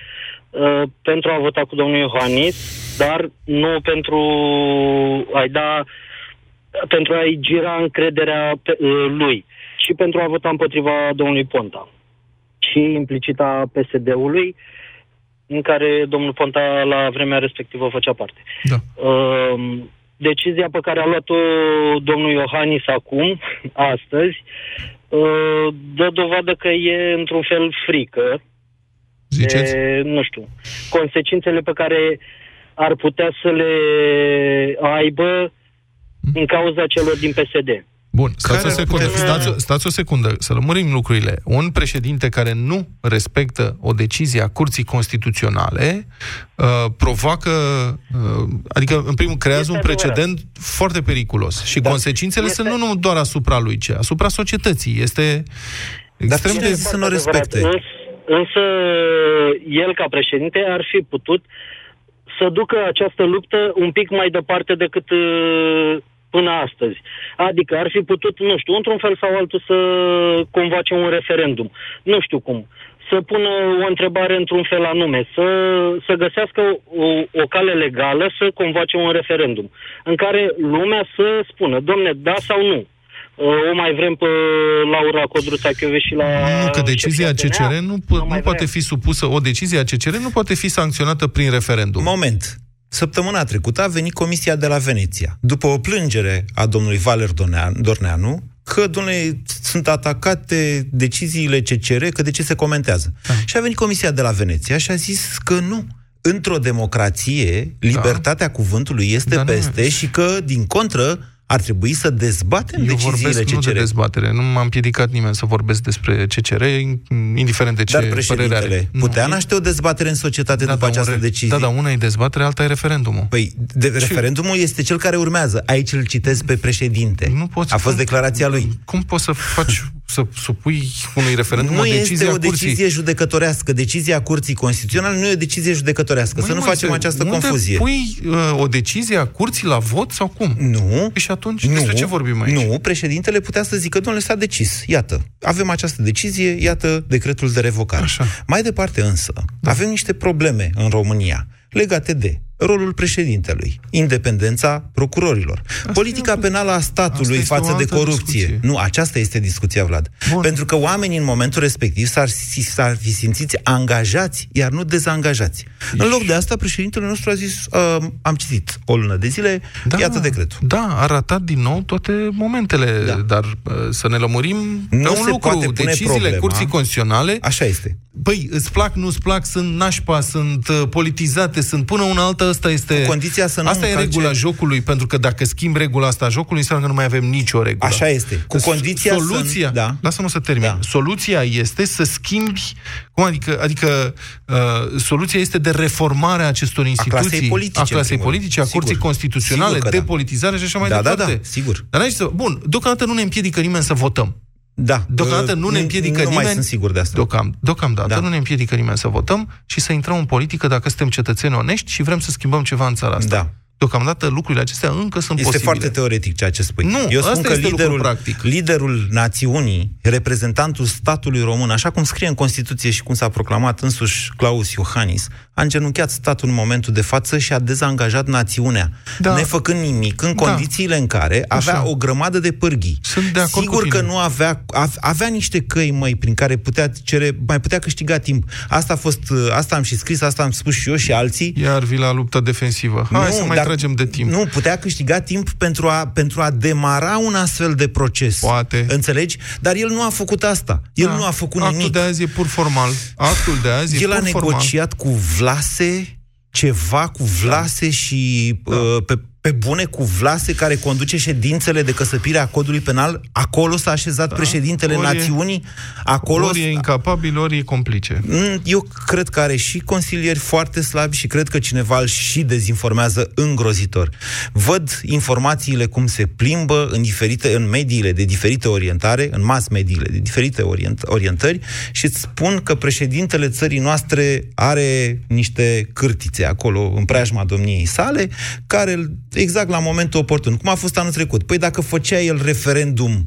uh, pentru a vota cu domnul Iohannis, dar nu pentru a-i da pentru a-i gira încrederea pe, uh, lui și pentru a vota împotriva domnului Ponta și implicita PSD-ului în care domnul Ponta la vremea respectivă făcea parte. Da. Uh, decizia pe care a luat-o domnul Iohannis acum, astăzi, uh, dă dovadă că e într-un fel frică. Ziceți? De, nu știu, consecințele pe care ar putea să le aibă din cauza celor din PSD. Bun, stați o Care ar secundă, putea fi- stați, o- stați o secundă, să lămurim lucrurile. Un președinte care nu respectă o decizie a Curții Constituționale uh, provoacă, uh, adică, în primul creează Este un precedent foarte periculos. Și Da. consecințele Este- sunt nu doar asupra lui, ci asupra societății. Este extrem cine de... să nu Adevărat. respecte? Îns, însă, el, ca președinte, ar fi putut să ducă această luptă un pic mai departe decât uh, până astăzi. Adică ar fi putut, nu știu, într-un fel sau altul să convoace un referendum. Nu știu cum. Să pună o întrebare într-un fel anume, să, să găsească o, o cale legală să convoace un referendum, în care lumea să spună, domne, da sau nu. Uh, O mai vrem pe Laura Codruța și la... Nu, că decizia șefia CCR DNA? nu, po- mai nu poate vrem. fi supusă, o decizie a CCR nu poate fi sancționată prin referendum. Moment. Săptămâna trecută a venit Comisia de la Veneția, după o plângere a domnului Valer Dornean- Dorneanu, că, domnule, sunt atacate deciziile CCR, că de ce se comentează. Da. Și a venit Comisia de la Veneția și a zis că nu. Într-o democrație, libertatea cuvântului este Da, nu- peste și că, din contră, ar trebui să dezbatem Eu deciziile vorbesc nu de CCR. dezbatere, nu m-a împiedicat nimeni să vorbesc despre CCR, indiferent de ce Dar părere președintele, are. putea Nu, naște o dezbatere în societate după da, această un re- decizie? Da, dar una e dezbatere, alta e referendumul. Păi, de, referendumul este cel care urmează. Aici îl citesc pe președinte. Nu poți, A fost cum- declarația lui. Cum poți să faci, să supui unui referendum Nu o este decizie o a curții? decizie judecătorească. Decizia Curții Constituționale nu e o decizie judecătorească. Măi, să nu Moise, facem această unde confuzie. pui uh, o decizie a curții la vot sau cum? Nu. Și atunci, despre ce vorbim aici? Nu, președintele putea să zică, domnule, s-a decis. Iată, avem această decizie, iată decretul de revocare. Așa. Mai departe însă, da. avem niște probleme în România legate de rolul președintelui, independența procurorilor, asta politica penală a statului asta este față o de altă corupție. discuție. Nu, aceasta este discuția, Vlad. Bun. Pentru că oamenii în momentul respectiv s-ar, s-ar fi simțiți angajați, iar nu dezangajați. În loc de asta, președintele nostru a zis, uh, am citit o lună de zile, Da, iată decretul. Da, a ratat din nou toate momentele, Da. dar uh, să ne lămurim Nu pe un se lucru. poate pune Deciziile problema. Curții Constituționale, Așa este. Păi, îți plac, nu-ți plac, sunt nașpa, sunt uh, politizate, sunt până una alta, asta este... Cu condiția să nu Asta e încalce- regula jocului, pentru că dacă schimb regula asta a jocului, înseamnă că nu mai avem nicio regulă. Așa este. Cu condiția să- Soluția, da. lasă-mă să termin. Da. Soluția este să schimbi, cum adică, adică uh, soluția este de reformare a acestor instituții, clasei politice, a în clasei primul politice, a rând. Curții Sigur. Constituționale, Sigur că da. depolitizare și așa mai Da, da, departe. da, sigur. Dar aici, să- bun, deocamdată nu ne împiedică nimeni să votăm. Da. Deocamdată nu ne împiedică nu nimeni... mai sunt sigur de asta. Deocam, deocamdată Da. nu ne împiedică nimeni să votăm și să intrăm în politică dacă suntem cetățeni onești și vrem să schimbăm ceva în țara asta. Da. Deocamdată lucrurile acestea încă sunt Este posibile. foarte teoretic ceea ce spui. Nu, Eu spun asta că este liderul, lucrul practic. liderul națiunii, reprezentantul statului român, așa cum scrie în Constituție și cum s-a proclamat însuși Claus Iohannis, a îngenunchiat statul în momentul de față și a dezangajat națiunea, Da. nefăcând nimic, în Da. condițiile în care avea Așa. o grămadă de pârghii. Sunt de acord Sigur cu că tine. nu avea, av- avea niște căi, măi, prin care putea cere, mai putea câștiga timp. Asta a fost, uh, asta am și scris, asta am spus și eu și alții. Iar vii la lupta defensivă. Hai să mai dar- tragem de timp. Nu, putea câștiga timp pentru a, pentru a demara un astfel de proces. Poate. Înțelegi? Dar el nu a făcut asta. El Da. nu a făcut Actul nimic. de azi e pur formal. Actul de azi El e a pur formal. negociat cu Vlase ceva cu Vlase și Da. uh, pe, pe bune cu Vlase care conduce ședințele de căsăpire a codului penal. Acolo s-a așezat președintele Da. Ori e- națiunii. Acolo Ori e incapabil, ori e complice. Mm, Eu cred că are și consilieri foarte slabi și cred că cineva îl și dezinformează îngrozitor. Văd informațiile cum se plimbă în, diferite, în mediile de diferite orientare, în mass mediile de diferite orient, orientări și îți spun că președintele țării noastre are niște cârtițe acolo în preajma domniei sale, care exact la momentul oportun, cum a fost anul trecut. Păi dacă făcea el referendum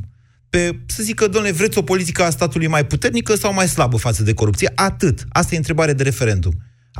pe, să zică, domnule, vreți o politică a statului mai puternică sau mai slabă față de corupție? Atât. Asta e întrebare de referendum.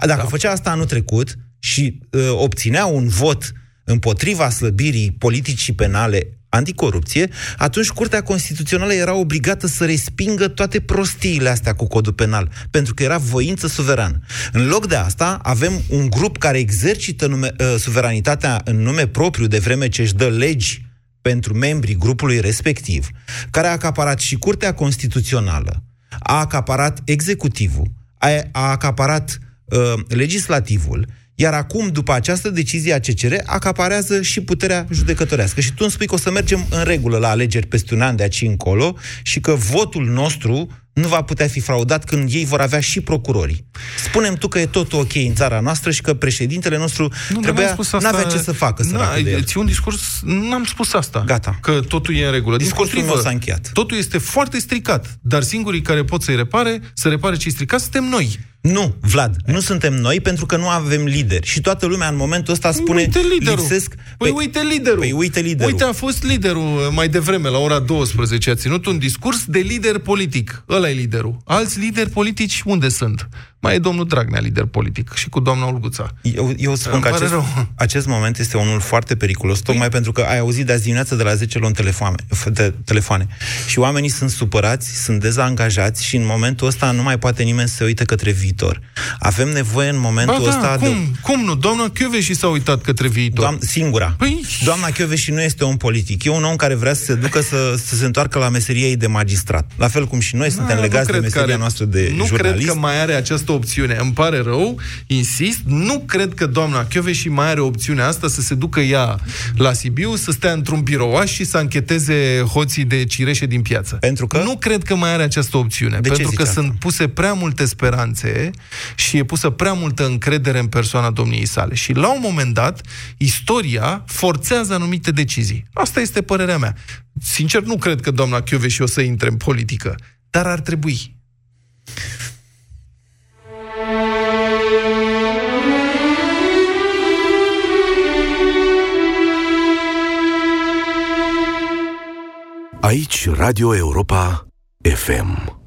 Dacă da. făcea asta anul trecut și uh, obținea un vot împotriva slăbirii politicii penale anticorupție, atunci Curtea Constituțională era obligată să respingă toate prostiile astea cu codul penal, pentru că era voință suverană. În loc de asta, avem un grup care exercită nume, uh, suveranitatea în nume propriu, de vreme ce își dă legi pentru membrii grupului respectiv, care a acaparat și Curtea Constituțională, a acaparat executivul, a, a acaparat uh, legislativul, iar acum, după această decizie a CCR, acaparează și puterea judecătorească. Și tu îmi spui că o să mergem în regulă la alegeri peste un an de aici încolo și că votul nostru nu va putea fi fraudat când ei vor avea și procurorii. Spunem tu că e tot ok în țara noastră și că președintele nostru nu, trebuia, nu avea ce să facă Na, ți un discurs, n-am spus asta. Gata. Că totul e în regulă. Discursul nu s-a încheiat. Totul este foarte stricat, dar singurii care pot să-i repare, să repare ce-i stricat, suntem noi. Nu, Vlad, nu suntem noi pentru că nu avem lideri. Și toată lumea în momentul ăsta spune uite liderul. lipsesc... Păi, păi uite liderul. Păi uite liderul. Uite, a fost liderul mai devreme, la ora 12, a ținut un discurs de lider politic. Ăla e liderul. Alți lideri politici unde sunt? Mai e domnul Dragnea lider politic și cu doamna Olguța. Eu, eu spun că acest, acest moment este unul foarte periculos, tocmai pentru că ai auzit de azi dimineață de la 10 luni telefoane, de telefoane. Și oamenii sunt supărați, sunt dezangajați și în momentul ăsta nu mai poate nimeni să se uite către viitor. Avem nevoie în momentul ba, da, ăsta cum, de... Cum nu? Doamna și s-a uitat către viitor. Doamna, singura. Păi... Doamna și nu este un politic. E un om care vrea să se ducă să, să se întoarcă la meseria ei de magistrat. La fel cum și noi da, suntem legați de meseria are, noastră de nu jurnalist. cred că mai are această opțiune. Îmi pare rău, insist, nu cred că doamna și mai are opțiunea asta să se ducă ea la Sibiu, să stea într-un birouaș și să încheteze hoții de cireșe din piață. Pentru că? Nu cred că mai are această opțiune. De pentru că asta? sunt puse prea multe speranțe și e pusă prea multă încredere în persoana domniei sale. Și la un moment dat, istoria forțează anumite decizii. Asta este părerea mea. Sincer, nu cred că doamna și o să intre în politică, dar ar trebui. Aici Radio Europa FM.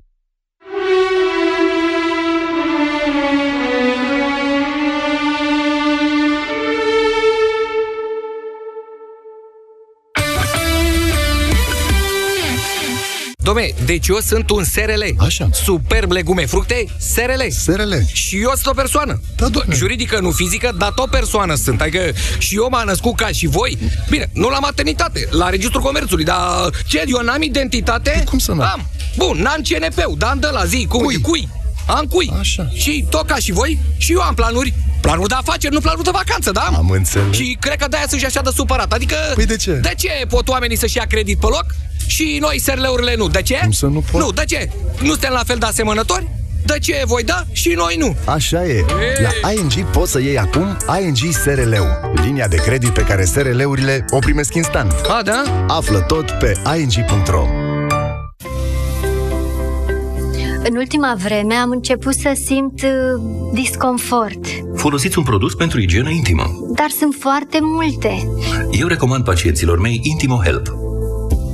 Dom'le, deci eu sunt un SRL. Așa. Superb legume, fructe, SRL. SRL. Și eu sunt o persoană. Da, dom'le. Juridică, nu fizică, dar tot persoană sunt. Adică și eu m-am născut ca și voi. Bine, nu la maternitate, la Registrul Comerțului, dar ce, eu n-am identitate? Păi cum să n-am? Am. Bun, n-am CNP-ul, dar am de la zi, cum, Cui? cui? Am cui. Așa. Și tot ca și voi, și eu am planuri. Planuri de afaceri, nu planuri de vacanță, da? Am înțeles. Și cred că de-aia sunt și așa de supărat. Adică... Păi de ce? De ce pot oamenii să-și ia credit pe loc și noi SRL-urile nu? De ce? Cum să nu pot? Nu, de ce? Nu suntem la fel de asemănători? De ce voi da și noi nu? Așa e. La ING poți să iei acum ING SRL-ul. Linia de credit pe care SRL-urile o primesc instant. A, da? Află tot pe ing.ro În ultima vreme am început să simt uh, disconfort, Folosiți un produs pentru igienă intimă. dar sunt foarte multe. Eu recomand pacienților mei Intimo Help.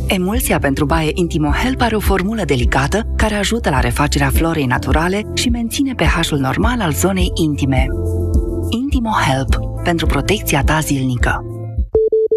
Emulsia pentru baie Intimo Help are o formulă delicată care ajută la refacerea florei naturale și menține pH-ul normal al zonei intime. Intimo Help pentru protecția ta zilnică.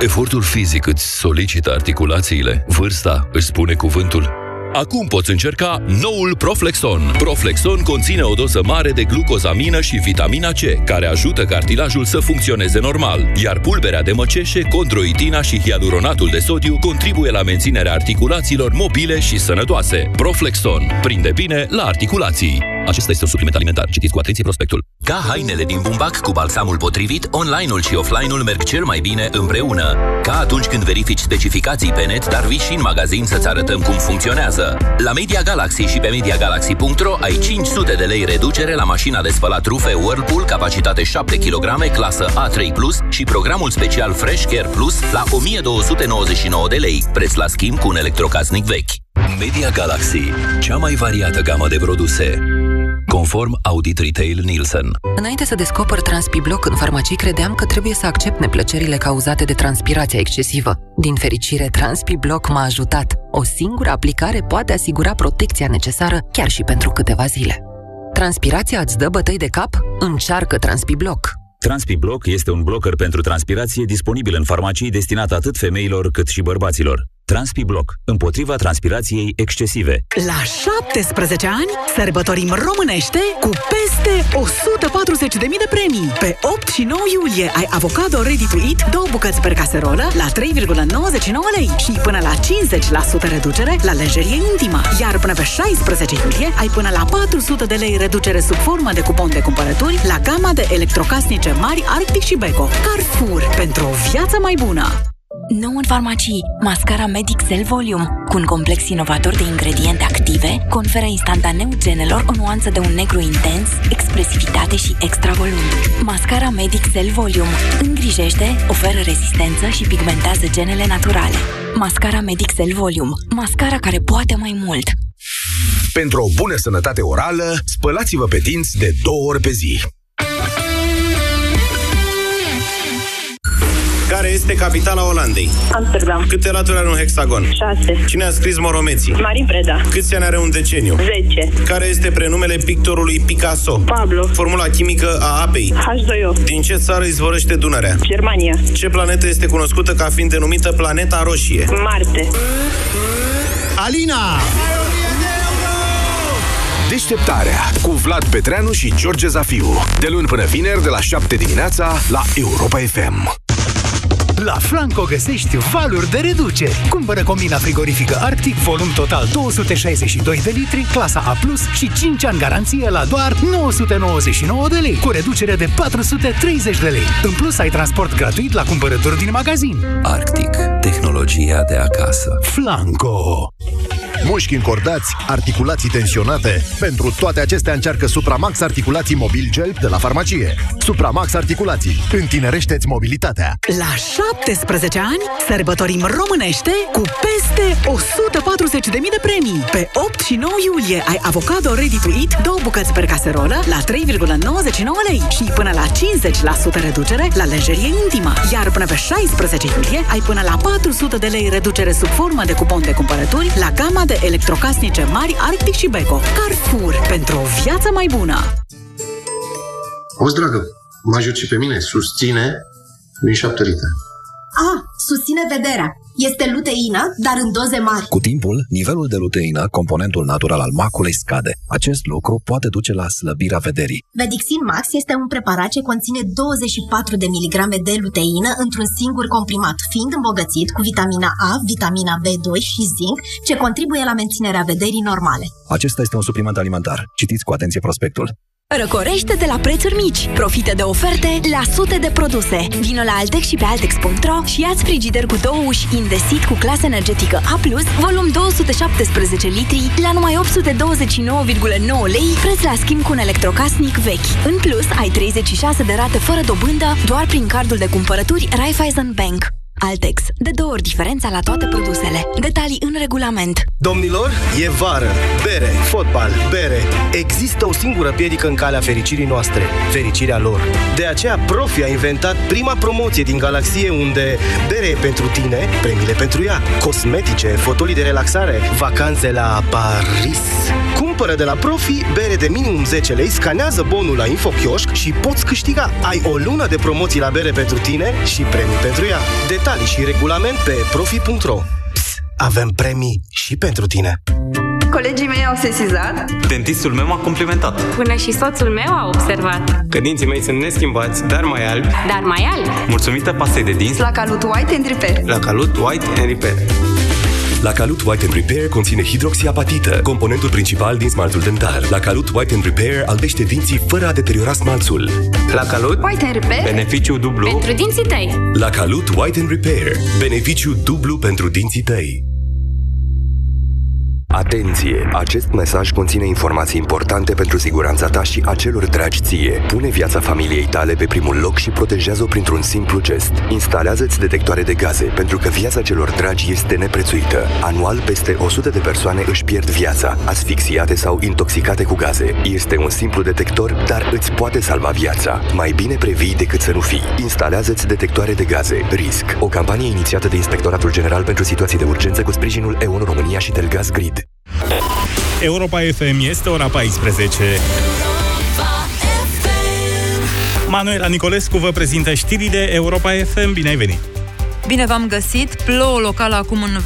Efortul fizic îți solicită articulațiile, vârsta își spune cuvântul. Acum poți încerca noul Proflexon. Proflexon conține o doză mare de glucozamină și vitamina C, care ajută cartilajul să funcționeze normal, iar pulberea de măceșe, condroitina și hialuronatul de sodiu contribuie la menținerea articulațiilor mobile și sănătoase. Proflexon. Prinde bine la articulații. Acesta este un supliment alimentar. Citiți cu atenție prospectul. Ca hainele din bumbac cu balsamul potrivit, online-ul și offline-ul merg cel mai bine împreună. Ca atunci când verifici specificații pe net, dar vii și în magazin să-ți arătăm cum funcționează. La Media Galaxy și pe MediaGalaxy.ro ai 500 de lei reducere la mașina de spălat rufe Whirlpool, capacitate 7 kg, clasă A3+, și programul special Fresh Care Plus la 1299 de lei, preț la schimb cu un electrocasnic vechi. Media Galaxy, cea mai variată gamă de produse. Conform Audit Retail Nielsen. Înainte să descoper Transpibloc în farmacii, credeam că trebuie să accept neplăcerile cauzate de transpirația excesivă. Din fericire, Transpibloc m-a ajutat. O singură aplicare poate asigura protecția necesară chiar și pentru câteva zile. Transpirația îți dă bătăi de cap? Încearcă Transpibloc! TranspiBlock este un blocker pentru transpirație disponibil în farmacii destinat atât femeilor cât și bărbaților. TranspiBlock, împotriva transpirației excesive. La 17 ani sărbătorim românește cu peste 140.000 de premii. Pe 8 și 9 iulie ai avocado ready to eat, două bucăți per caserolă la 3,99 lei și până la 50% reducere la lejerie intimă. Iar până pe 16 iulie ai până la 400 de lei reducere sub formă de cupon de cumpărături la gama de electrocasnice mari Arctic și Beko. Carrefour, pentru o viață mai bună! Nou în farmacii, mascara Medic Cell Volume, cu un complex inovator de ingrediente active, conferă instantaneu genelor o nuanță de un negru intens, expresivitate și extra volum. Mascara Medic Cell Volume îngrijește, oferă rezistență și pigmentează genele naturale. Mascara Medic Cell Volume, mascara care poate mai mult. Pentru o bună sănătate orală, spălați-vă pe dinți de două ori pe zi. Care este capitala Olandei? Amsterdam. Câte laturi are un hexagon? 6. Cine a scris Moromeții? Marin Preda. Câți ani are un deceniu? 10. Care este prenumele pictorului Picasso? Pablo. Formula chimică a apei? H2O. Din ce țară izvorăște Dunărea? Germania. Ce planetă este cunoscută ca fiind denumită planeta roșie? Marte. Alina! Deșteptarea cu Vlad Petreanu și George Zafiu. De luni până vineri, de la 7 dimineața, la Europa FM. La Flanco găsești valuri de reduceri. Cumpără combina frigorifică Arctic, volum total 262 de litri, clasa A+, și 5 ani garanție la doar 999 de lei, cu reducere de 430 de lei. În plus, ai transport gratuit la cumpărături din magazin. Arctic. Tehnologia de acasă. Flanco. Mușchi încordați, articulații tensionate. Pentru toate acestea încearcă Supramax Articulații Mobil Gel de la farmacie. Supramax Articulații. Întinerește-ți mobilitatea. La 17 ani sărbătorim românește cu peste 140.000 de premii. Pe 8 și 9 iulie ai avocado ready to eat, două bucăți per caserolă la 3,99 lei și până la 50% reducere la lejerie intimă. Iar până pe 16 iulie ai până la 400 de lei reducere sub formă de cupon de cumpărături la gama de electrocasnice mari Arctic și Beko. Carrefour, pentru o viață mai bună! Auzi, dragă, mă ajut și pe mine, susține din 7 litri. A, susține vederea. Este luteină, dar în doze mari. Cu timpul, nivelul de luteină, componentul natural al maculei, scade. Acest lucru poate duce la slăbirea vederii. Vedixin Max este un preparat ce conține 24 de miligrame de luteină într-un singur comprimat, fiind îmbogățit cu vitamina A, vitamina B2 și zinc, ce contribuie la menținerea vederii normale. Acesta este un supliment alimentar. Citiți cu atenție prospectul. Răcorește de la prețuri mici. Profită de oferte la sute de produse. Vino la Altex și pe Altex.ro și ia-ți frigider cu două uși Indesit cu clasă energetică A+, volum 217 litri, la numai 829,9 lei, preț la schimb cu un electrocasnic vechi. În plus, ai 36 de rate fără dobândă doar prin cardul de cumpărături Raiffeisen Bank. Altex. De două ori diferența la toate produsele. Detalii în regulament. Domnilor, e vară. Bere, fotbal, bere. Există o singură piedică în calea fericirii noastre. Fericirea lor. De aceea Profi a inventat prima promoție din galaxie unde bere e pentru tine, premiile pentru ea. Cosmetice, fotolii de relaxare, vacanțe la Paris. Cumpără de la Profi bere de minimum 10 lei, scanează bonul la InfoKiosk și poți câștiga. Ai o lună de promoții la bere pentru tine și premii pentru ea. Detalii și regulament pe profi.ro Avem premii și pentru tine. Colegii mei au sesizat. Dentistul meu m-a complimentat. Până și soțul meu a observat. Că dinții mei sunt neschimbați, dar mai albi. Dar mai albi. Mulțumită pastei de dinți. La Calut White and Repair. La Calut White and Repair La Calut White and Repair conține hidroxiapatită, componentul principal din smaltul dentar. La Calut White and Repair albește dinții fără a deteriora smalțul. La Calut, White and Repair beneficiu dublu. pentru dinții tăi. La Calut White and Repair. Beneficiu dublu pentru dinții tăi. Atenție! Acest mesaj conține informații importante pentru siguranța ta și a celor dragi ție. Pune viața familiei tale pe primul loc și protejează-o printr-un simplu gest. Instalează-ți detectoare de gaze, pentru că viața celor dragi este neprețuită. Anual, peste 100 de persoane își pierd viața, asfixiate sau intoxicate cu gaze. Este un simplu detector, dar îți poate salva viața. Mai bine previi decât să nu fii. Instalează-ți detectoare de gaze. RISC. O campanie inițiată de Inspectoratul General pentru Situații de Urgență cu sprijinul EON România și Telgaz Grid. Europa FM este ora 14. Manuela Nicolescu vă prezintă știrile Europa FM. Bine ai venit! Bine v-am găsit! Plouă local acum în vest